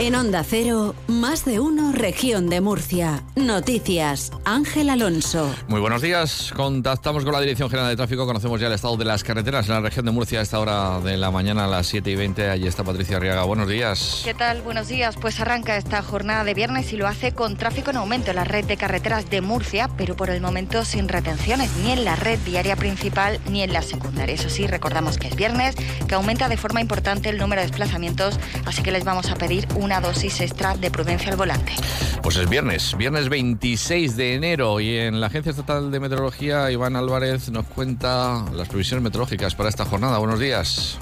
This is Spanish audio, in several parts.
En Onda Cero, más de uno, región de Murcia. Noticias, Ángel Alonso. Muy buenos días. Contactamos con la Dirección General de Tráfico. Conocemos ya el estado de las carreteras en la región de Murcia a esta hora de la mañana a las 7 y 20. Allí está Patricia Arriaga. Buenos días. ¿Qué tal? Buenos días. Pues arranca esta jornada de viernes y lo hace con tráfico en aumento en la red de carreteras de Murcia, pero por el momento sin retenciones ni en la red diaria principal ni en la secundaria. Eso sí, recordamos que es viernes, que aumenta de forma importante el número de desplazamientos, así que les vamos a pedir un una dosis extra de prudencia al volante. Pues es viernes, viernes 26 de enero y en la Agencia Estatal de Meteorología Iván Álvarez nos cuenta las previsiones meteorológicas para esta jornada. Buenos días.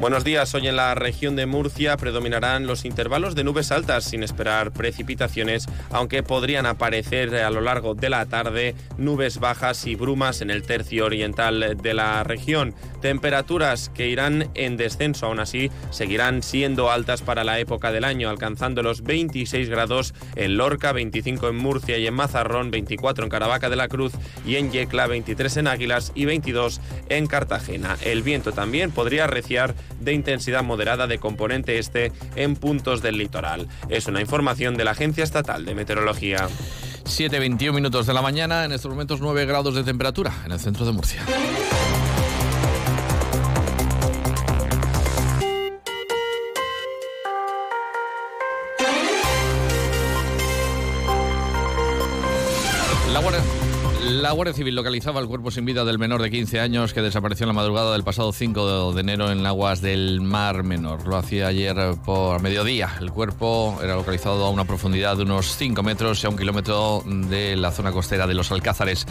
Buenos días. Hoy en la región de Murcia predominarán los intervalos de nubes altas sin esperar precipitaciones, aunque podrían aparecer a lo largo de la tarde nubes bajas y brumas en el tercio oriental de la región. Temperaturas que irán en descenso, aún así seguirán siendo altas para la época del año, alcanzando los 26 grados en Lorca, 25 en Murcia y en Mazarrón, 24 en Caravaca de la Cruz y en Yecla, 23 en Águilas y 22 en Cartagena. El viento también podría arreciar de intensidad moderada de componente este en puntos del litoral. Es una información de la Agencia Estatal de Meteorología. 7.21 minutos de la mañana, en estos momentos 9 grados de temperatura en el centro de Murcia. La Guardia Civil localizaba el cuerpo sin vida del menor de 15 años que desapareció en la madrugada del pasado 5 de enero en aguas del Mar Menor. Lo hacía ayer por mediodía. El cuerpo era localizado a una profundidad de unos 5 metros y a un kilómetro de la zona costera de los Alcázares.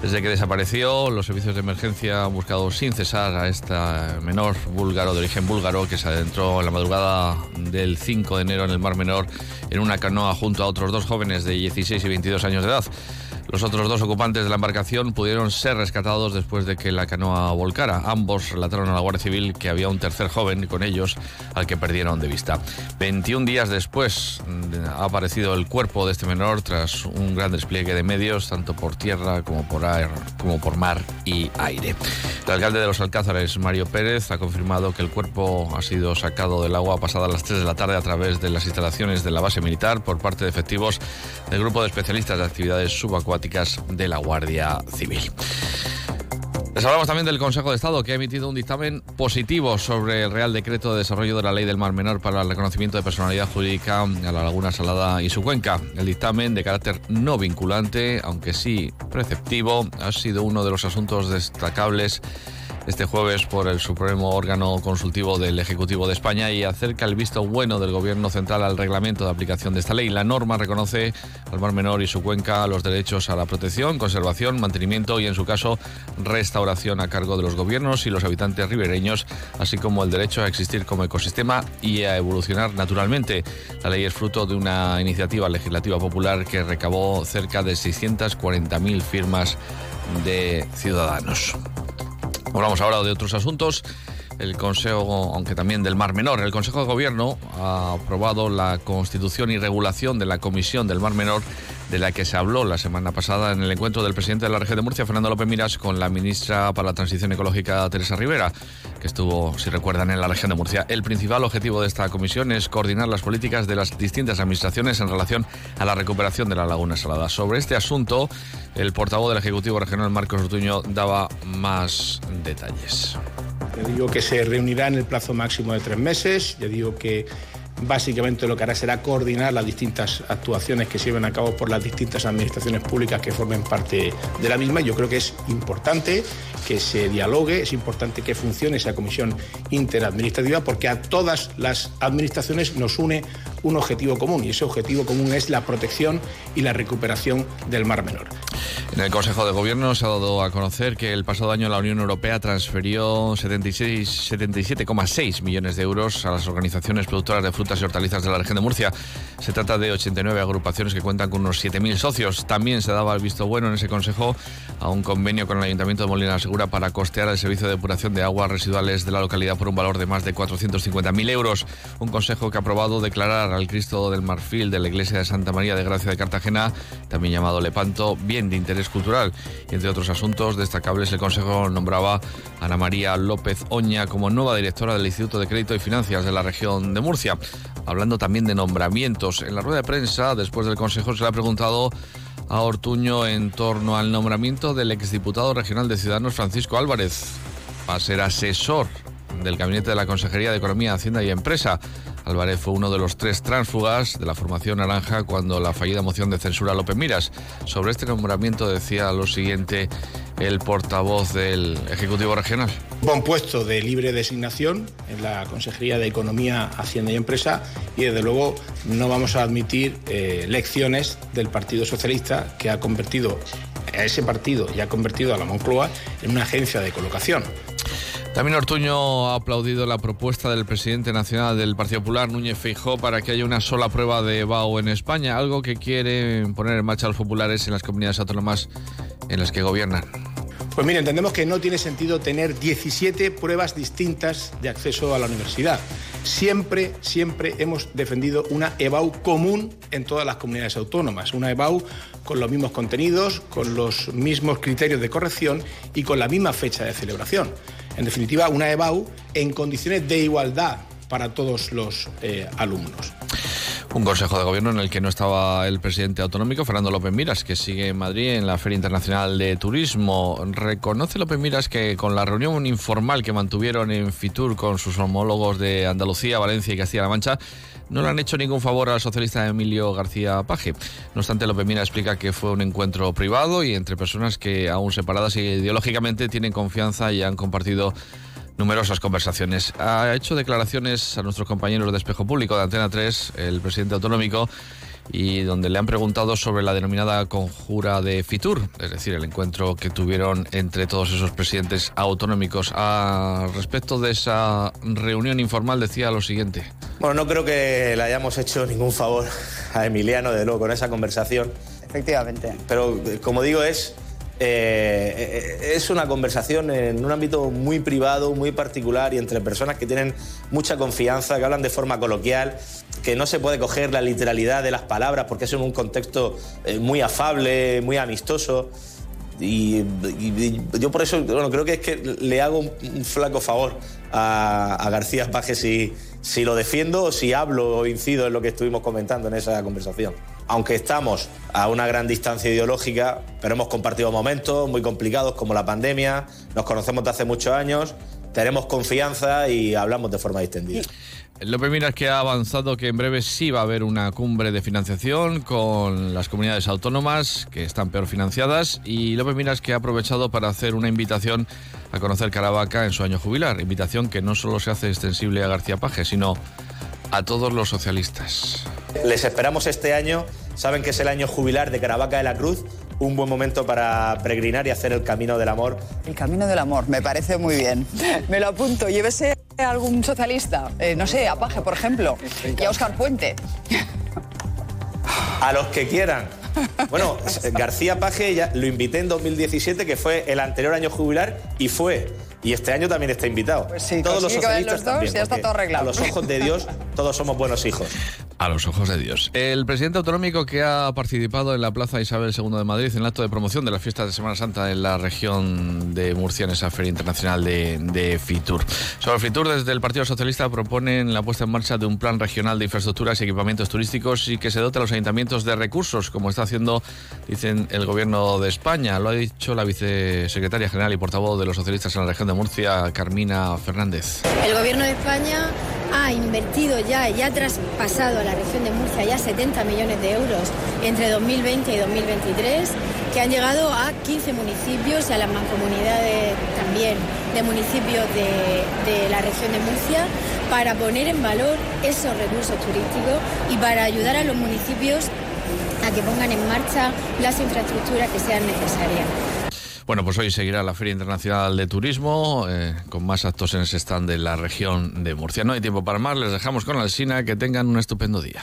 Desde que desapareció, los servicios de emergencia han buscado sin cesar a este menor búlgaro de origen búlgaro que se adentró en la madrugada del 5 de enero en el Mar Menor en una canoa junto a otros dos jóvenes de 16 y 22 años de edad. Los otros dos ocupantes de la embarcación pudieron ser rescatados después de que la canoa volcara. Ambos relataron a la Guardia Civil que había un tercer joven con ellos al que perdieron de vista. 21 días después mm, ha aparecido el cuerpo de este menor tras un gran despliegue de medios, tanto por tierra como por como por mar y aire. El alcalde de los Alcázares, Mario Pérez, ha confirmado que el cuerpo ha sido sacado del agua pasada las 3 de la tarde a través de las instalaciones de la base militar por parte de efectivos del grupo de especialistas de actividades subacuáticas de la Guardia Civil. Les hablamos también del Consejo de Estado, que ha emitido un dictamen positivo sobre el Real Decreto de Desarrollo de la Ley del Mar Menor para el reconocimiento de personalidad jurídica a la Laguna Salada y su cuenca. El dictamen, de carácter no vinculante, aunque sí preceptivo, ha sido uno de los asuntos destacables este jueves por el Supremo órgano consultivo del Ejecutivo de España y acerca el visto bueno del Gobierno central al reglamento de aplicación de esta ley. La norma reconoce al Mar Menor y su cuenca los derechos a la protección, conservación, mantenimiento y, en su caso, restauración a cargo de los gobiernos y los habitantes ribereños, así como el derecho a existir como ecosistema y a evolucionar naturalmente. La ley es fruto de una iniciativa legislativa popular que recabó cerca de 640.000 firmas de ciudadanos. Hablamos ahora de otros asuntos. El Consejo, aunque también del Mar Menor, el Consejo de Gobierno ha aprobado la constitución y regulación de la Comisión del Mar Menor de la que se habló la semana pasada en el encuentro del presidente de la región de Murcia, Fernando López Miras, con la ministra para la Transición Ecológica, Teresa Rivera, que estuvo, si recuerdan, en la región de Murcia. El principal objetivo de esta comisión es coordinar las políticas de las distintas administraciones en relación a la recuperación de la laguna salada. Sobre este asunto, el portavoz del Ejecutivo Regional, Marcos Ortuño, daba más detalles. Ya digo que se reunirá en el plazo máximo de tres meses. Ya digo que básicamente lo que hará será coordinar las distintas actuaciones que se lleven a cabo por las distintas administraciones públicas que formen parte de la misma. Yo creo que es importante que se dialogue, es importante que funcione esa comisión interadministrativa porque a todas las administraciones nos une un objetivo común y ese objetivo común es la protección y la recuperación del Mar Menor. En el Consejo de Gobierno se ha dado a conocer que el pasado año la Unión Europea transfirió 77,6 millones de euros a las organizaciones productoras de frutas y hortalizas de la región de Murcia. Se trata de 89 agrupaciones que cuentan con unos 7.000 socios. También se daba el visto bueno en ese Consejo a un convenio con el Ayuntamiento de Molina Segura para costear el servicio de depuración de aguas residuales de la localidad por un valor de más de 450.000 euros. Un Consejo que ha aprobado declarar al Cristo del Marfil de la Iglesia de Santa María de Gracia de Cartagena, también llamado Lepanto, bien de interés cultural. Entre otros asuntos destacables, el Consejo nombraba a Ana María López Oña como nueva directora del Instituto de Crédito y Finanzas de la región de Murcia. Hablando también de nombramientos, en la rueda de prensa, después del Consejo, se le ha preguntado a Ortuño en torno al nombramiento del exdiputado regional de Ciudadanos Francisco Álvarez. Va a ser asesor del gabinete de la Consejería de Economía, Hacienda y Empresa. Álvarez fue uno de los tres tránsfugas de la formación naranja cuando la fallida moción de censura López Miras. Sobre este nombramiento decía lo siguiente el portavoz del Ejecutivo Regional. Un puesto de libre designación en la Consejería de Economía, Hacienda y Empresa y desde luego no vamos a admitir eh, lecciones del Partido Socialista que ha convertido a ese partido y ha convertido a la Moncloa en una agencia de colocación. También Ortuño ha aplaudido la propuesta del presidente nacional del Partido Popular, Núñez Feijó, para que haya una sola prueba de BAU en España, algo que quieren poner en marcha los populares en las comunidades autónomas en las que gobiernan. Pues mire, entendemos que no tiene sentido tener 17 pruebas distintas de acceso a la universidad. Siempre, siempre hemos defendido una EBAU común en todas las comunidades autónomas, una EBAU con los mismos contenidos, con los mismos criterios de corrección y con la misma fecha de celebración. En definitiva, una EBAU en condiciones de igualdad para todos los eh, alumnos. Un consejo de gobierno en el que no estaba el presidente autonómico, Fernando López Miras, que sigue en Madrid en la Feria Internacional de Turismo. Reconoce López Miras que con la reunión informal que mantuvieron en Fitur con sus homólogos de Andalucía, Valencia y Castilla-La Mancha, no le han hecho ningún favor al socialista Emilio García Paje. No obstante, López Miras explica que fue un encuentro privado y entre personas que, aún separadas ideológicamente, tienen confianza y han compartido numerosas conversaciones. Ha hecho declaraciones a nuestros compañeros de Espejo Público de Antena 3, el presidente autonómico, y donde le han preguntado sobre la denominada conjura de Fitur, es decir, el encuentro que tuvieron entre todos esos presidentes autonómicos. A respecto de esa reunión informal decía lo siguiente. Bueno, no creo que le hayamos hecho ningún favor a Emiliano, de luego, con esa conversación. Efectivamente. Pero, como digo, es eh, es una conversación en un ámbito muy privado, muy particular y entre personas que tienen mucha confianza, que hablan de forma coloquial, que no se puede coger la literalidad de las palabras porque es en un contexto eh, muy afable, muy amistoso. Y, yo por eso bueno, creo que es que le hago un, flaco favor a, García Paje si, si lo defiendo o si hablo o incido en lo que estuvimos comentando en esa conversación aunque estamos a una gran distancia ideológica, pero hemos compartido momentos muy complicados como la pandemia, nos conocemos de hace muchos años, tenemos confianza y hablamos de forma distendida. López Miras que ha avanzado que en breve sí va a haber una cumbre de financiación con las comunidades autónomas que están peor financiadas y López Miras que ha aprovechado para hacer una invitación a conocer Caravaca en su año jubilar, invitación que no solo se hace extensible a García Paje, sino a todos los socialistas. Les esperamos este año. Saben que es el año jubilar de Caravaca de la Cruz. Un buen momento para peregrinar y hacer el camino del amor. El camino del amor, me parece muy bien. Me lo apunto. Llévese algún socialista, eh, no sé, a Paje, por ejemplo, y a Oscar Puente. A los que quieran. Bueno, García Paje ya lo invité en 2017, que fue el anterior año jubilar, y fue y este año también está invitado. Pues sí, todos los socialistas también, ya está todo arreglado. A los ojos de Dios, todos somos buenos hijos. A los ojos de Dios. El presidente autonómico que ha participado en la Plaza Isabel II de Madrid en el acto de promoción de las fiestas de Semana Santa en la región de Murcia en esa Feria Internacional de, Fitur. Sobre Fitur, desde el Partido Socialista proponen la puesta en marcha de un plan regional de infraestructuras y equipamientos turísticos y que se dote a los ayuntamientos de recursos, como está haciendo, dicen, el gobierno de España. Lo ha dicho la vicesecretaria general y portavoz de los socialistas en la región de Murcia, Carmina Fernández. El gobierno de España ha invertido ya y ha traspasado a la región de Murcia ya 70 millones de euros entre 2020 y 2023, que han llegado a 15 municipios y a las mancomunidades también de municipios de, de la región de Murcia para poner en valor esos recursos turísticos y para ayudar a los municipios a que pongan en marcha las infraestructuras que sean necesarias. Bueno, pues hoy seguirá la Feria Internacional de Turismo eh, con más actos en ese stand de la región de Murcia. No hay tiempo para más, les dejamos con la Alsina, que tengan un estupendo día.